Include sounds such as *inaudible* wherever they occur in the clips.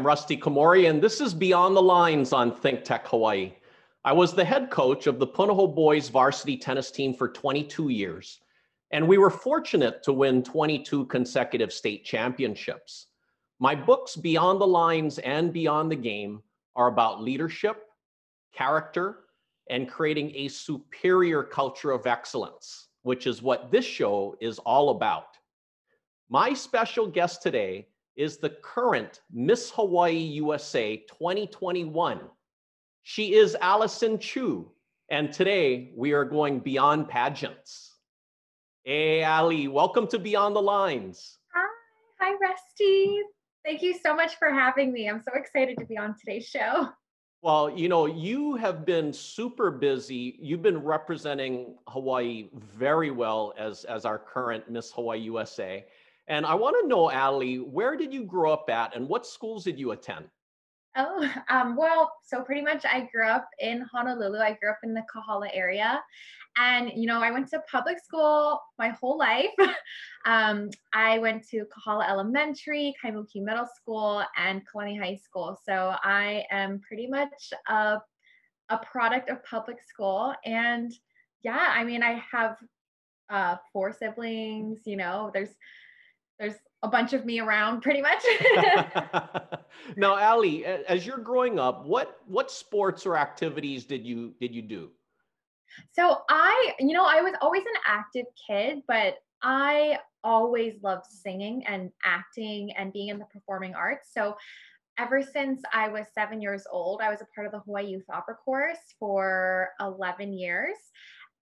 I'm Rusty Komori, and this is Beyond the Lines on Think Tech Hawaii. I was the head coach of the Punahou Boys varsity tennis team for 22 years, and we were fortunate to win 22 consecutive state championships. My books, Beyond the Lines and Beyond the Game, are about leadership, character, and creating a superior culture of excellence, which is what this show is all about. My special guest today is the current Miss Hawaii USA 2021. She is Allison Chu, and today we are going beyond pageants. Hey, Ali, welcome to Beyond the Lines. Hi, hi, Rusty. Thank you so much for having me. I'm so excited to be on today's show. Well, you know, you have been super busy. You've been representing Hawaii very well as, as our current Miss Hawaii USA. And I want to know, Ali, where did you grow up at and what schools did you attend? Oh, *laughs* um, well, so pretty much I grew up in Honolulu. I grew up in the Kahala area. And, you know, I went to public school my whole life. *laughs* um, I went to Kahala Elementary, Kaimuki Middle School, and Kalani High School. So I am pretty much a, a product of public school. And yeah, I mean, I have uh, four siblings, you know, there's there's a bunch of me around pretty much. *laughs* now, *laughs* Ali, as you're growing up, what what sports or activities did you did you do? So I, you know, I was always an active kid, but I always loved singing and acting and being in the performing arts. So ever since I was seven years old, I was a part of the Hawaii Youth Opera Chorus for 11 years.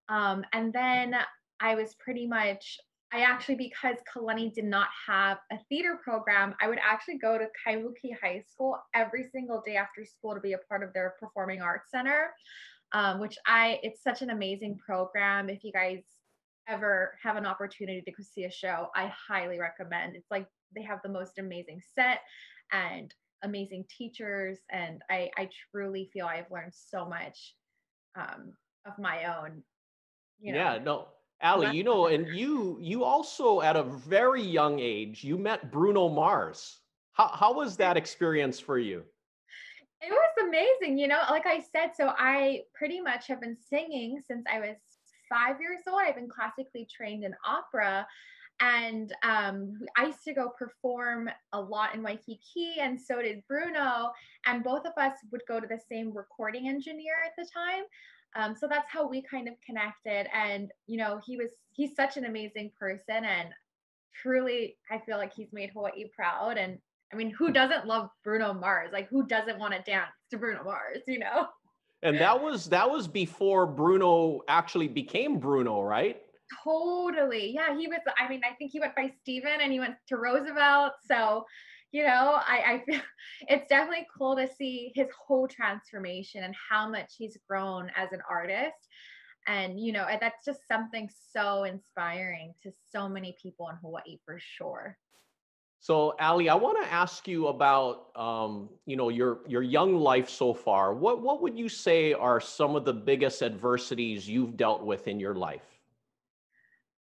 Um, and then I was pretty much I actually, because Kalani did not have a theater program, I would actually go to Kaimuki High School every single day after school to be a part of their performing arts center, um, which I, it's such an amazing program. If you guys ever have an opportunity to go see a show, I highly recommend. It's like they have the most amazing set and amazing teachers. And I, I truly feel I've learned so much um, of my own. You know. Yeah, no, Ali, you know, and you you also at a very young age you met Bruno Mars. How how was that experience for you? It was amazing, you know. Like I said, so I pretty much have been singing since I was five years old. I've been classically trained in opera, and um, I used to go perform a lot in Waikiki, and so did Bruno. And both of us would go to the same recording engineer at the time. Um, so that's how we kind of connected. And, you know, he was, he's such an amazing person. And truly, I feel like he's made Hawaii proud. And I mean, who doesn't love Bruno Mars? Like, who doesn't want to dance to Bruno Mars, you know? And that was that was before Bruno actually became Bruno, right? Totally. Yeah, he was. I mean, I think he went by Steven and he went to Roosevelt. So you know, I, I feel *laughs* it's definitely cool to see his whole transformation and how much he's grown as an artist. And, you know, that's just something so inspiring to so many people in Hawaii for sure. So, Ali, I want to ask you about, um, you know, your your young life so far. What what would you say are some of the biggest adversities you've dealt with in your life?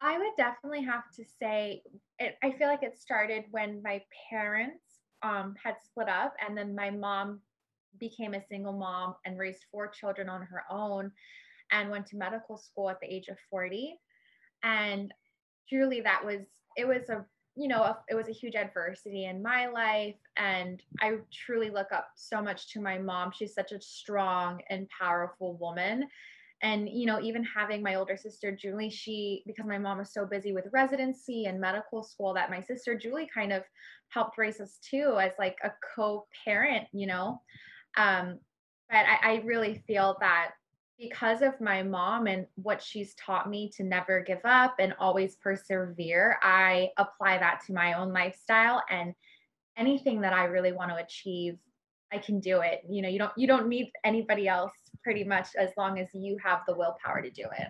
I would definitely have to say, it, I feel like it started when my parents um, had split up, and then my mom became a single mom and raised four children on her own and went to medical school at the age of 40. And truly, that was, it was a, you know, it was a huge adversity in my life. And I truly look up so much to my mom. She's such a strong and powerful woman and you know even having my older sister julie she because my mom was so busy with residency and medical school that my sister julie kind of helped raise us too as like a co-parent you know? Um, but I, I really feel that because of my mom and what she's taught me to never give up and always persevere i apply that to my own lifestyle and anything that i really want to achieve i can do it. You know you don't you don't need anybody else pretty much as long as you have the willpower to do it.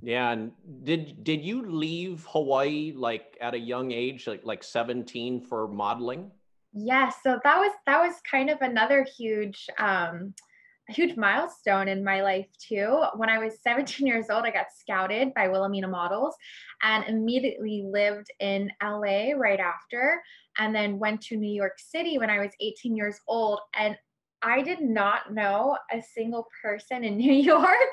Yeah, and did did you leave Hawaii like at a young age, like like 17 for modeling? Yes, so that was that was kind of another huge um huge milestone in my life too. When I was 17 years old, I got scouted by Wilhelmina Models and immediately lived in LA right after, and then went to New York City when I was 18 years old. And I did not know a single person in *laughs* New York,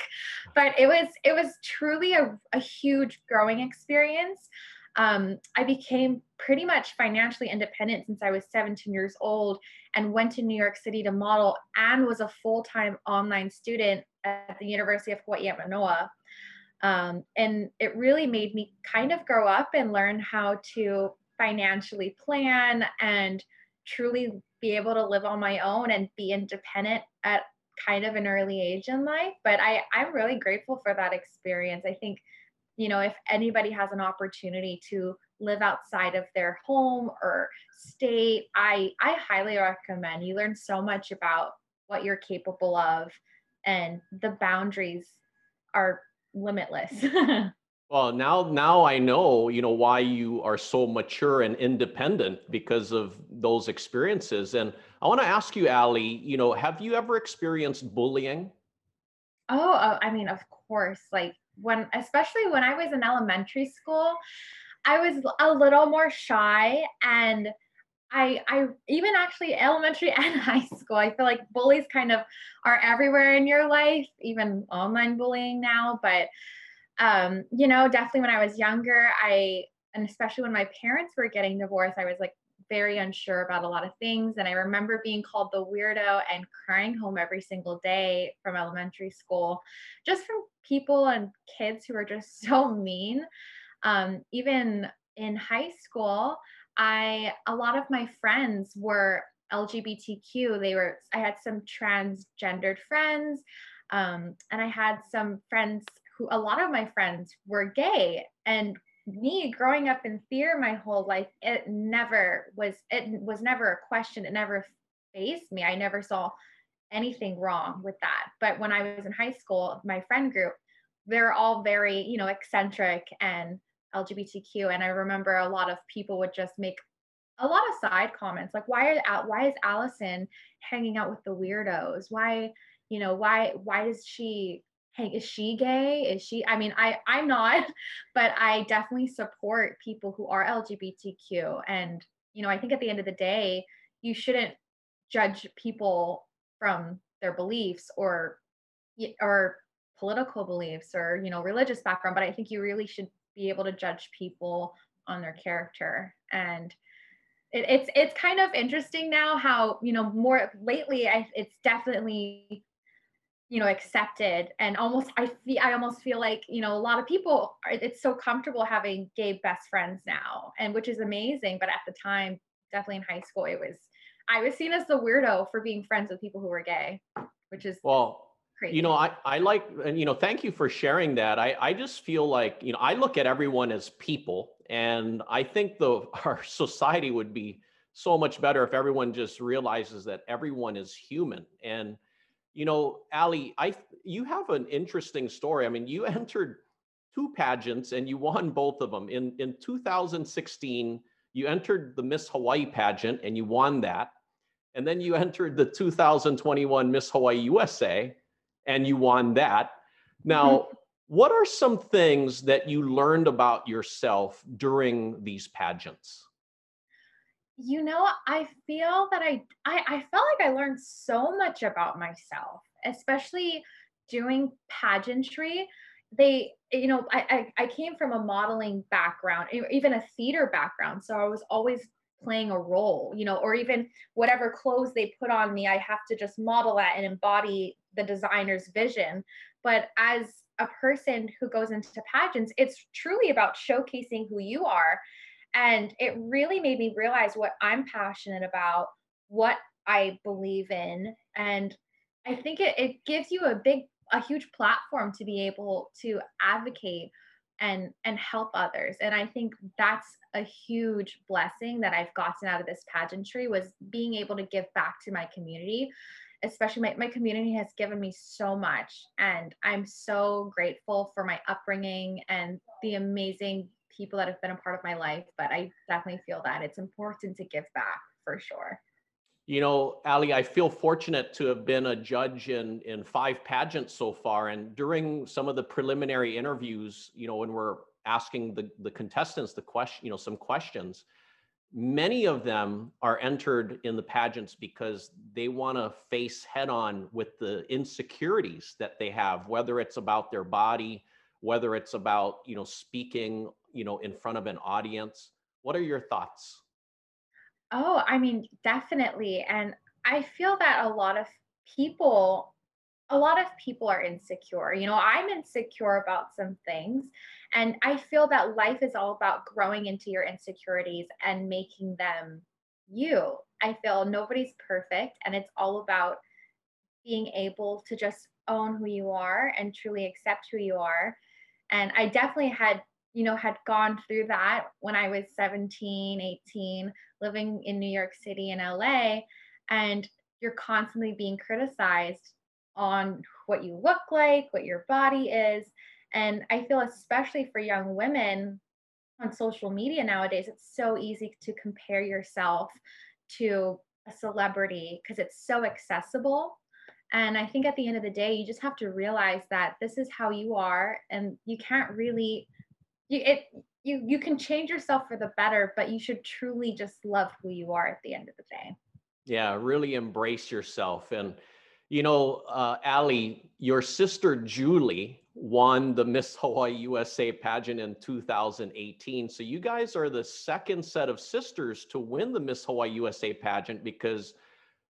but it was it was truly a, a huge growing experience. Um, I became pretty much financially independent since I was 17 years old and went to New York City to model and was a full-time online student at the University of Hawaii at Manoa. Um, and it really made me kind of grow up and learn how to financially plan and truly be able to live on my own and be independent at kind of an early age in life. But I, I'm really grateful for that experience. I think, you know, if anybody has an opportunity to live outside of their home or state, I, I highly recommend. You learn so much about what you're capable of, and the boundaries are limitless. *laughs* Well, now now I know, you know, why you are so mature and independent because of those experiences. And I want to ask you, Ali, you know, have you ever experienced bullying? Oh, uh, I mean, of course. Like when, especially when I was in elementary school, I was a little more shy and I I even actually elementary *laughs* and high school, I feel like bullies kind of are everywhere in your life, even online bullying now, but um, you know, definitely when I was younger, I, and especially when my parents were getting divorced, I was like very unsure about a lot of things. And I remember being called the weirdo and crying home every single day from elementary school, just from people and kids who were just *laughs* so mean. Um, even in high school, I, a lot of my friends were LGBTQ. They were, I had some transgendered friends. Um, and I had some friends who a lot of my friends were gay. And me growing up in theater my whole life it never was it was never a question. It never faced me. I never saw anything wrong with that. But when i was in high school my friend group they're all very you know eccentric and lgbtq and i remember a lot of people would just make a lot of side comments like why are why is allison hanging out with the weirdos? Why you know why why does she hey is she gay? Is she i mean i i'm not *laughs* but i definitely support people who are lgbtq and you know i think at the end of the day you shouldn't judge people from their beliefs or or political beliefs or you know religious background but i think you really should be able to judge people on their character. And it, it's it's kind of interesting now how you know more lately I, it's definitely you know accepted and almost i feel i almost feel like you know a lot of people are, it's so comfortable having gay best friends now and which is amazing but at the time definitely in high school it was i was seen as the weirdo for being friends with people who were gay which is well crazy. you know i i like and you know thank you for sharing that i i just feel like you know i look at everyone as people and i think the *laughs* our society would be so much better if everyone just realizes that everyone is human and you know, Ali, I you have an interesting story. I mean, you *laughs* entered two pageants and you won both of them. In in 2016, you entered the Miss Hawaii pageant and you won that. And then you entered the 2021 Miss Hawaii USA and you won that. Now, mm-hmm. what are some things that you learned about yourself during these pageants? You know i feel that I, I i felt like i learned so much about myself especially doing pageantry. They you know I, I i came from a modeling background even a theater background so i was always playing a role you know or even whatever clothes they put on me i have to just model that and embody the designer's vision. But as a person who goes into pageants it's truly about showcasing who you are and it really made me realize what I'm passionate about, what I believe in. And I think it, it gives you a big, a huge platform to be able to advocate and and help others and i think that's a huge blessing that i've gotten out of this pageantry was being able to give back to my community especially my, my community has given me so much and i'm so grateful for my upbringing and the amazing people that have been a part of my life, but I definitely feel that it's important to give back for sure. You know, Ali, I feel fortunate to have been a judge in in five pageants so far. And during some of the preliminary interviews, you know, when we're asking the, the contestants the question, you know, some questions, many of them are entered in the pageants because they want to face head on with the insecurities that they have, whether it's about their body, whether it's about, you know, speaking, you know, in front of an audience. What are your thoughts? Oh, I mean, definitely. And I feel that a lot of people, a lot of people are insecure. You know, I'm insecure about some things. And I feel that life is all about growing into your insecurities and making them you. I feel nobody's perfect. And it's all about being able to just own who you are and truly accept who you are. And I definitely had you know, had gone through that when I was 17, 18, living in New York City and LA, and you're constantly being criticized on what you look like, what your body is. And I feel, especially for young women on social media nowadays, it's so easy to compare yourself to a celebrity because it's so accessible. And I think at the end of the day, you just have to realize that this is how you are, and you can't really you it you you can change yourself for the better, but you should truly just love who you are at the end of the day. Yeah, really embrace yourself. And you know, uh, Ali, your sister Julie won the Miss Hawaii USA pageant in 2018. So you guys are the second set of sisters to win the Miss Hawaii USA pageant because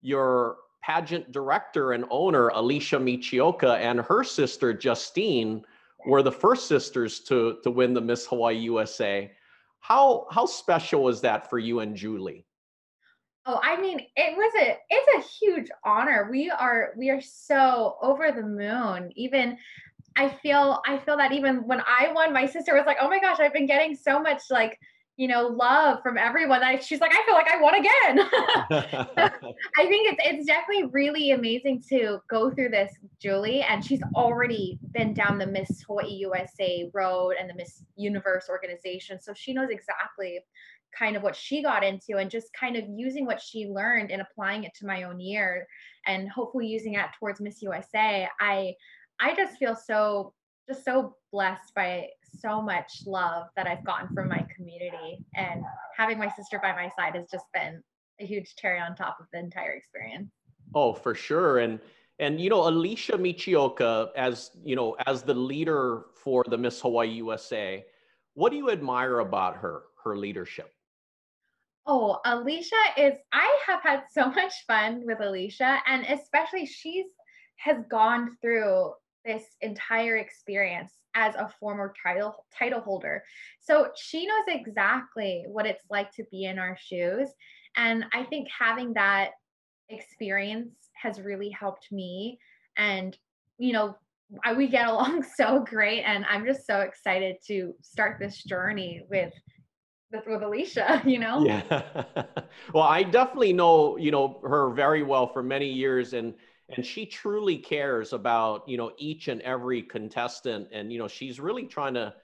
your pageant director and owner, Alicia Michioka, and her sister Justine were the first sisters to to win the Miss Hawaii USA. How how special was that for you and Julie? Oh, I mean, it was a it's a huge honor. We are we are so over the moon. Even I feel I feel that even when I won, my sister was like, "Oh my gosh, I've been getting so much like you know, love from everyone. I, she's like, I feel like I won again. *laughs* *laughs* I think it's it's definitely really amazing to go through this, Julie. And she's already been down the Miss Hawaii USA road and the Miss Universe organization. So she knows exactly kind of what she got into and just kind of using what she learned and applying it to my own year and hopefully using that towards Miss USA. I I just feel so just so blessed by so much love that I've gotten from my community. And having my sister by my side has just been a huge cherry on top of the entire experience. Oh, for sure. And and you know, Alicia Michioka, as you know, as the leader for the Miss Hawaii USA, what do you admire about her, her leadership? Oh, Alicia is I have had so much fun with Alicia and especially she's has gone through this entire experience as a former title title holder. So she knows exactly what it's like to be in our shoes. And I think having that experience has really helped me. And, you know, I, we get *laughs* along so great. And I'm just so excited to start this journey with with, with Alicia, *laughs* you know? Yeah. *laughs* well, I definitely know, you know, her very well for many years. And and she truly cares about you know each and every contestant and you know she's really trying to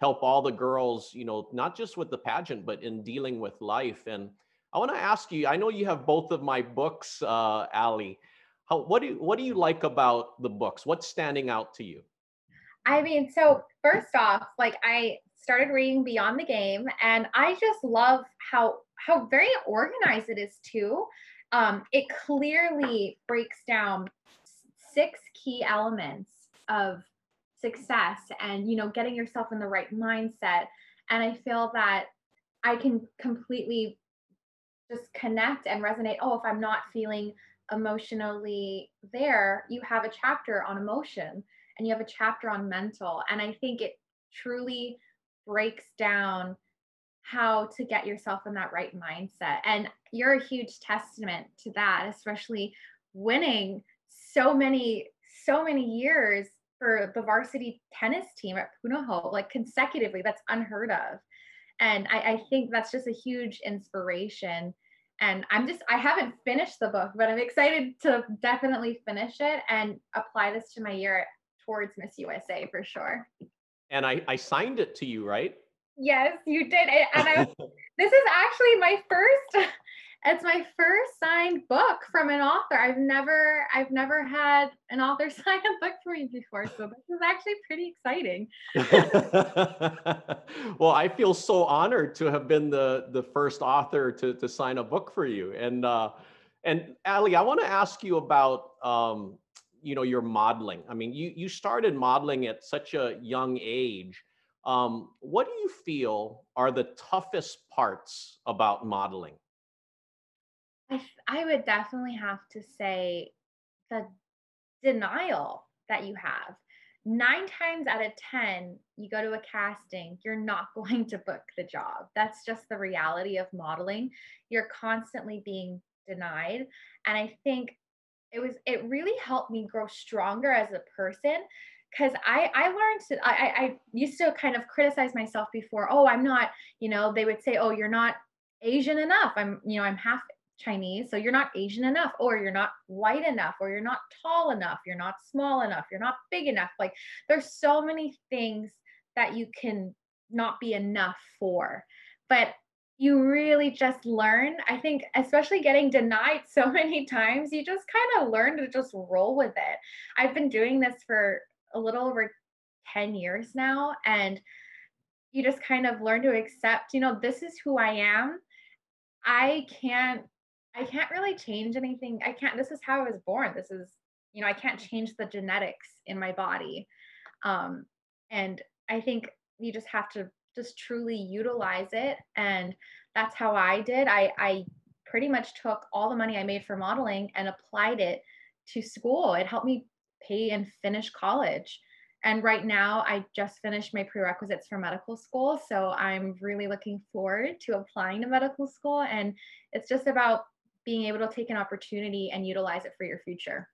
help all the girls you know not just with the pageant but in dealing with life and i want to ask you i know you have both of my books uh ali how what do you what do you like about the books? What's standing out to you? I mean so first off like i started reading beyond the game and i just love how how very organized it is too um, it clearly breaks down six key elements of success and you know getting yourself in the right mindset. And i feel that i can completely just connect and resonate. Oh if i'm not feeling emotionally there you have a chapter on emotion and you have a chapter on mental. And i think it truly breaks down how to get yourself in that right mindset. And you're a huge testament to that, especially winning so many, so many years for the varsity tennis team at Punahou, like consecutively. That's unheard of. And I, I think that's just a huge inspiration. And I'm just, I haven't finished the book, but I'm excited to definitely finish it and apply this to my year towards Miss USA for sure. And I, I signed it to you, right? Yes, you did. And I, *laughs* this is actually my first it's my first signed book from an author. I've never I've never had an author *laughs* sign a book for me before, so this is actually pretty exciting. *laughs* well, I feel so honored to have been the the first author to to sign a book for you. And uh, and Ali, I want to ask you about um, you know your modeling. I mean, you you started modeling at such a young age. Um, what do you feel are the toughest parts about modeling? I, I would definitely have to say the denial that you have. Nine times out of 10, you go to a casting, you're not *laughs* going to book the job. That's just the reality of modeling. You're constantly being denied. And I think it was, it really helped me grow stronger as a person because I I learned to I I used to kind of criticize myself before. Oh, I'm not. You know, they would say, oh, you're not Asian enough. I'm you know I'm half Chinese, so you're not Asian enough, or you're not white enough, or you're not tall enough, you're not small enough, you're not big enough. Like there's so many things that you can not be enough for. But you really just learn. I think, especially getting denied *laughs* so many times, you just kind of learn to just roll with it. I've been doing this for a little over 10 years now, and you just kind of learn to accept, you know, this is who I am. I can't I can't really change anything. I can't, this is how I was born. This is, you know, I can't change the genetics in my body. Um, and I think you just have to just truly utilize it. And that's how I did. I, I pretty much took all the money I made for modeling and applied it to school. It helped me pay and finish college. And right now, I just finished my prerequisites for medical school. So I'm really looking forward to applying to medical school. And it's just about being able to take an opportunity and utilize it for your future.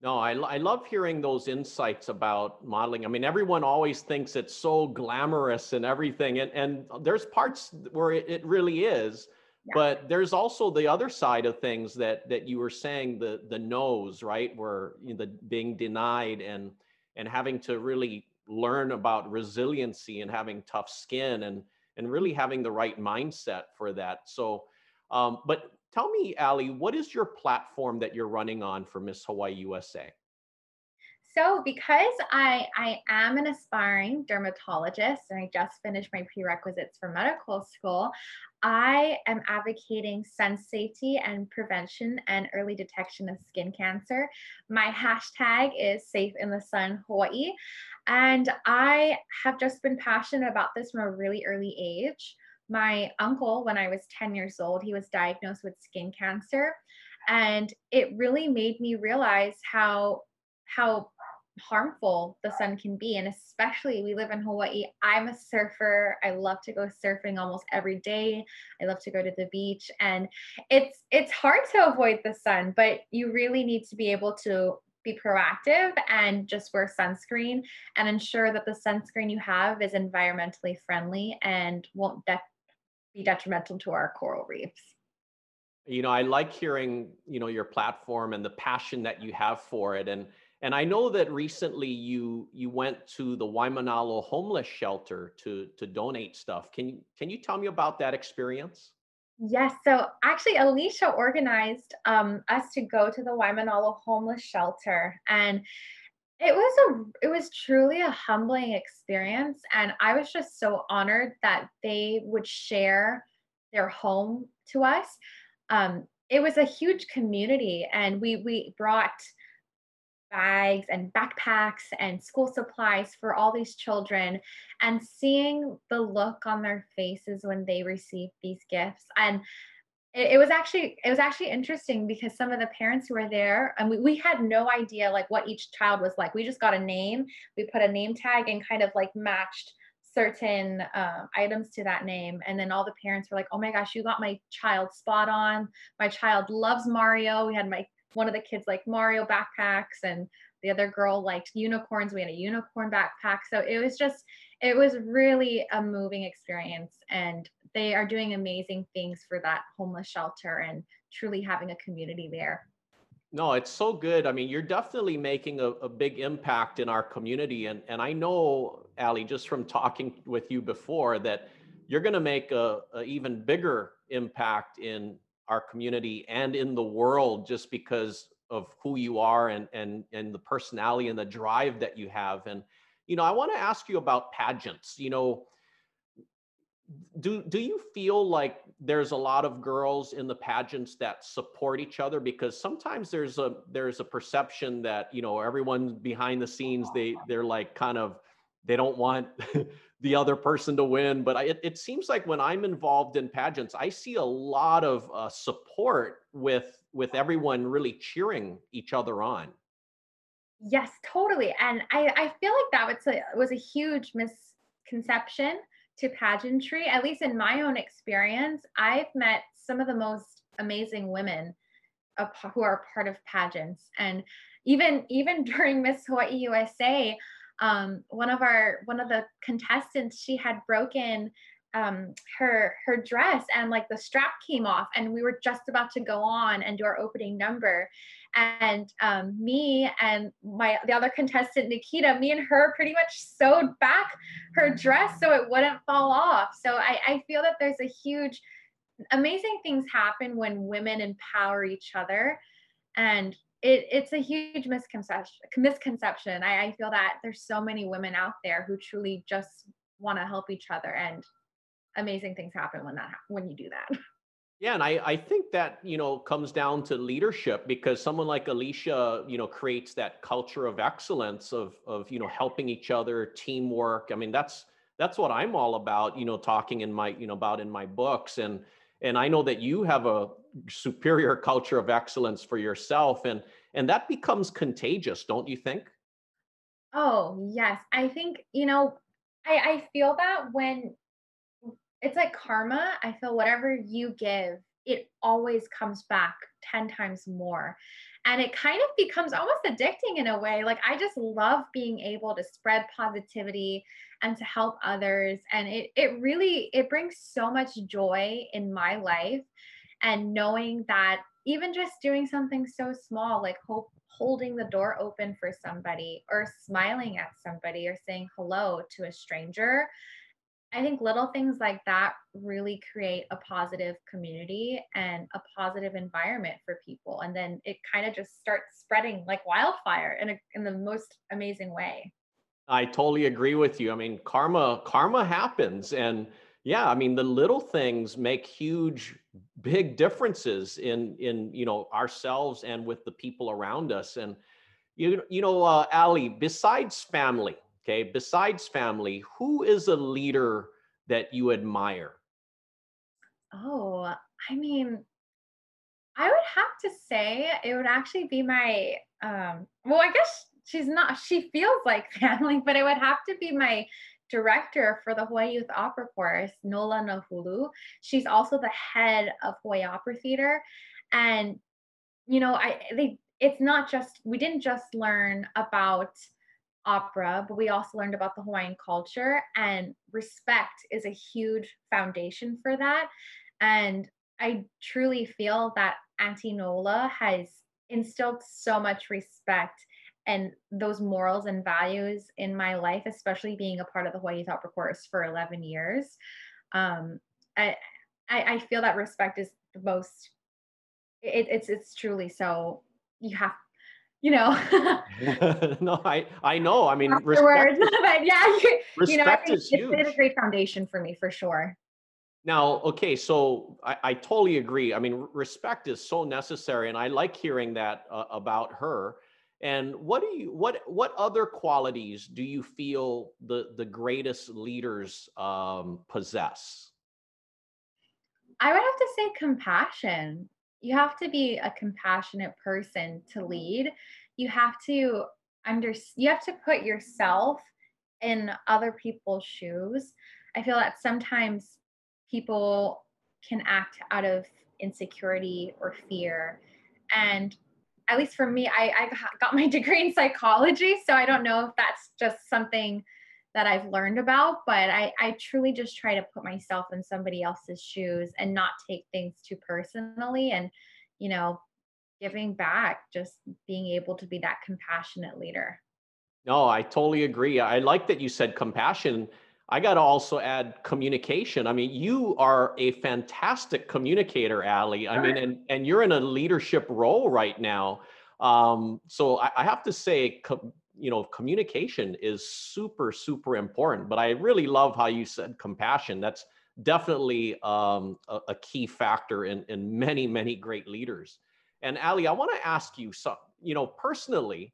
No, I, I love hearing those insights about modeling. I mean, everyone always thinks it's so glamorous and everything, and, and there's parts where it, it really is. But there's also the other side of things that that you were saying the the no's right where you know, the being denied and and having to really learn about resiliency and having tough skin and and really having the right mindset for that. So, um, but Tell me, Ali, what is your platform that you're running on for Miss Hawaii USA? So, because I I am an aspiring dermatologist and I just finished my prerequisites for medical school, I am advocating sun safety and prevention and early detection of skin cancer. My hashtag is Safe in the Sun Hawaii, and I have just been passionate about this from a really early age my uncle, when I was 10 years old, he was diagnosed with skin cancer. And it really made me realize how, how harmful the sun can be. And especially we live in Hawaii. I'm a surfer. I love to go surfing almost every day. I love to go to the beach. And it's it's hard to avoid the sun, but you really need to be able to be proactive and just wear sunscreen and ensure that the sunscreen you have is environmentally friendly and won't de- be detrimental to our coral reefs. You know, I like hearing, you know, your platform and the passion that you have for it. And and I know that recently you you went to the Waimanalo homeless shelter to to donate stuff. Can you can you tell me about that experience? Yes. So actually, Alicia organized um, us to go to the Waimanalo homeless shelter, and it was a it was truly a humbling experience and I was just so honored that they would share their home to us. Um, it was a huge community and we we brought bags and backpacks and school supplies for all these children and seeing the look on their faces when they received these gifts. And it, was actually it was actually interesting because some of the parents who were there and we, we had no idea like what each child was like. We just got a name we put a name tag and kind of like matched certain uh, items to that name. And then all the parents were like oh my gosh you got my child spot on. My child loves mario. We had my one of the kids like mario backpacks and the other girl liked unicorns we had a unicorn backpack so it was just it was really a moving experience and they are doing amazing things for that homeless shelter and truly having a community there. No, it's so good. I mean, you're definitely making a, a big impact in our community. And, and I know, Ali, just from talking with you before, that you're going to make a, a even bigger impact in our community and in the world just because of who you are and and and the personality and the drive that you have. And you know i want to ask you about pageants you know do do you feel like there's a lot of girls in the pageants that support each other? Because sometimes there's a there's a perception that you know everyone behind the scenes they they're like kind of they don't want *laughs* the other person to win but I, it, it seems like when i'm involved in pageants i see a lot of uh, support with with everyone really cheering each other on. Yes totally and i i feel like that was a was a huge misconception to pageantry at least in my own experience i've met some of the most amazing women who are part of pageants and even even *laughs* during miss hawaii usa um, one of our one of the contestants she had broken um, her her dress and like the strap came off and we were just about to go on and do our opening number. And um, me and my the other contestant nikita me and her pretty much sewed back her dress so it wouldn't fall off. So i, I feel that there's a huge amazing things happen when women empower each other. And it, it's a huge misconception misconception. I, I feel that there's so many women out there who truly just want to help each other and amazing things happen when that when you do that. *laughs* Yeah and I, I think that you know comes down to leadership because someone like alicia you know creates that culture of excellence of of you know helping each other teamwork. I mean that's that's what i'm all about you know talking in my you know about in my books. And and i know that you have a superior culture of excellence for yourself and and that becomes contagious don't you think? Oh yes. I think you know i i feel that when it's like karma i feel whatever you give it always comes back 10 times more. And it kind of becomes almost addicting in a way like i just love being able to spread positivity and to help others and it it really it brings so much joy in my life and knowing that even just doing something so small like hope holding the door open for somebody or smiling at somebody or saying hello to a stranger I think little things like that really create a positive community and a positive environment for people. And then it kind of just starts spreading like wildfire in, a, in the most amazing way. I totally agree with you. I mean, karma, karma happens. And yeah, I mean, the little things make huge, big differences in, in, you know, ourselves and with the people around us. And, you, you know, uh, Ali, besides family, Okay, besides family, who is a leader that you admire? Oh, I mean, I would have to say it would actually be my um well, I guess she's not she feels like *laughs* family, but it would have to be my director for the Hawaii Youth Opera Chorus, Nola Nahulu. She's also the head of Hawaii Opera Theater. And you know, I they it's not just we didn't just learn about opera, but we also learned about the Hawaiian culture, and respect is a huge foundation for that. And I truly feel that Auntie Nola has instilled so much respect and those morals and values in my life, especially being a part of the Hawaii Youth Opera Chorus for 11 years. Um, I, I, I feel that respect is the most. It, it's it's truly so. You have you know. *laughs* no, I I know. I mean, *laughs* respect, *laughs* but yeah, respect you know, I think is it's been a great foundation for me for sure. Now, okay, so I, I totally agree. I mean, respect is so necessary, and I like hearing that uh, about her. And what do you what what other qualities do you feel the the greatest leaders um, possess? I would have to say compassion you have to be a compassionate person to lead. You have to under you have to put yourself in other people's shoes. I feel that sometimes people can act out of insecurity or fear. And at least for me, I, I got my *laughs* degree in psychology. So I don't know if that's just something that I've learned about, but I, I truly just try to put myself in somebody else's shoes and not take things too personally and, you know, giving back, just being able to be that compassionate leader. No, I totally agree. I like that you said compassion. I got to also add communication. I mean, you are a fantastic communicator, Ali. I mean, and, and you're in a leadership role right now. Um, so I, I, have to say, you know, communication is super, super important. But I really love how you said compassion. That's definitely um, a, a, key factor in, in many, many great leaders. And Ali, I want to ask you, so, you know, personally,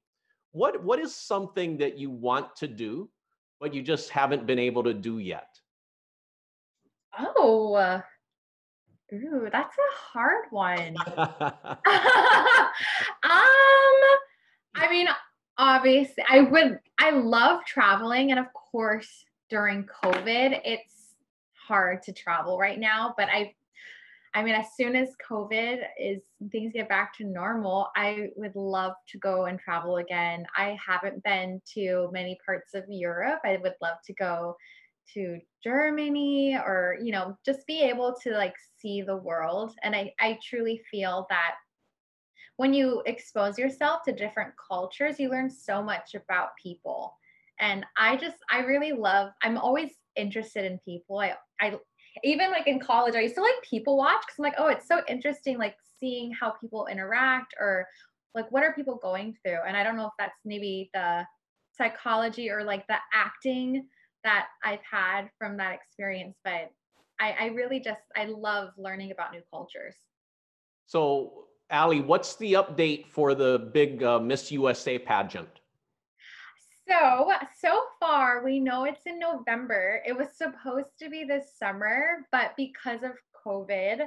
what what is something that you want to do but you just haven't been able to do yet? Oh, ooh, that's a hard one. *laughs* *laughs* um, I mean, obviously, I would. I love traveling, and of course, during COVID, it's hard to travel right now. But I I mean, as soon as COVID is things get back to normal, I would love to go and travel again. I haven't been to many parts of Europe. I would love to go to Germany or, you know, just be able to like see the world. And I, I truly feel that when you expose yourself to different cultures, you learn so much about people. And I just, I really love, I'm always interested in people. I, I even like in college, I used to like people watch because I'm like, oh, it's so interesting, like seeing how people interact or like what are people going through. And I don't know if that's maybe the psychology or like the acting that I've had from that experience, but I, I really just I love learning about new cultures. So, Ali, what's the update for the big uh, Miss USA pageant? So, so far, we know it's in November. It was supposed to be this summer, but because of COVID,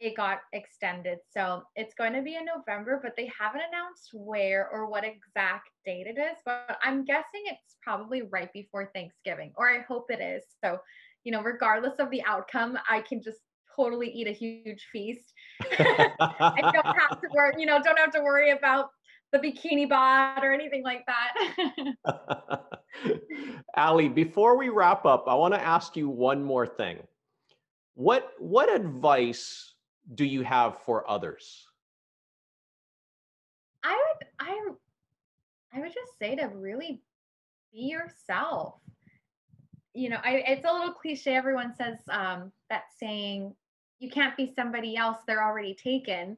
it got extended. So, it's going to be in November, but they haven't announced where or what exact date it is. But I'm guessing it's probably right before Thanksgiving, or I hope it is. So, you know, regardless of the outcome, I can just totally eat a huge feast. *laughs* I don't have to worry, you know, don't have to worry about the bikini bot or anything like that. *laughs* Ali, before we wrap up, I want to ask you one more thing. What what advice do you have for others? I would I I would just say to really be yourself. You know, I, it's a little cliche. Everyone says um, that saying, "You can't be somebody else; they're already taken."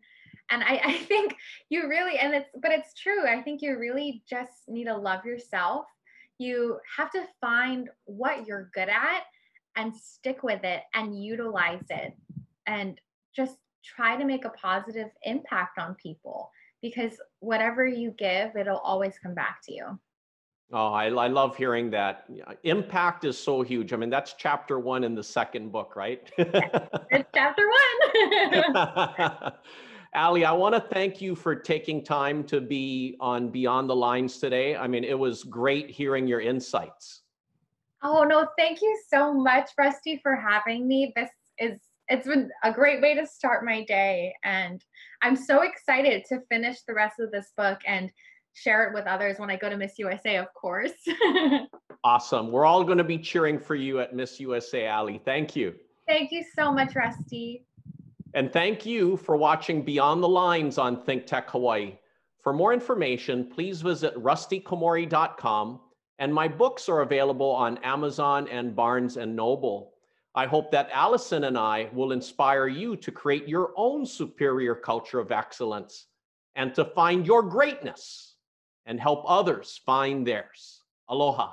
And I, I think you really and it's but it's true i think you really just need to love yourself you have to find what you're good at and stick with it and utilize it and just try to make a positive impact on people because whatever you give it'll always come back to you Oh, I, I love hearing that. Impact is so huge. I mean, that's chapter one in the second book, right? it's chapter one. *laughs* *laughs* Ali, I want to thank you for taking time to be on Beyond the Lines today. I mean, it was great hearing your insights. Oh, no, thank you so much, Rusty, for having me. This is it's been a great way to start my day and I'm so excited to finish the rest of this book and share it with others when I go to Miss USA, of course. *laughs* awesome. We're all going to be cheering for you at Miss USA, Ali. Thank you. Thank you so much, Rusty. And thank you for watching Beyond the Lines on ThinkTech Hawaii. For more information, please visit rustykomori.com and my books are available on Amazon and Barnes and Noble. I hope that Allison and I will inspire you to create your own superior culture of excellence and to find your greatness and help others find theirs. Aloha.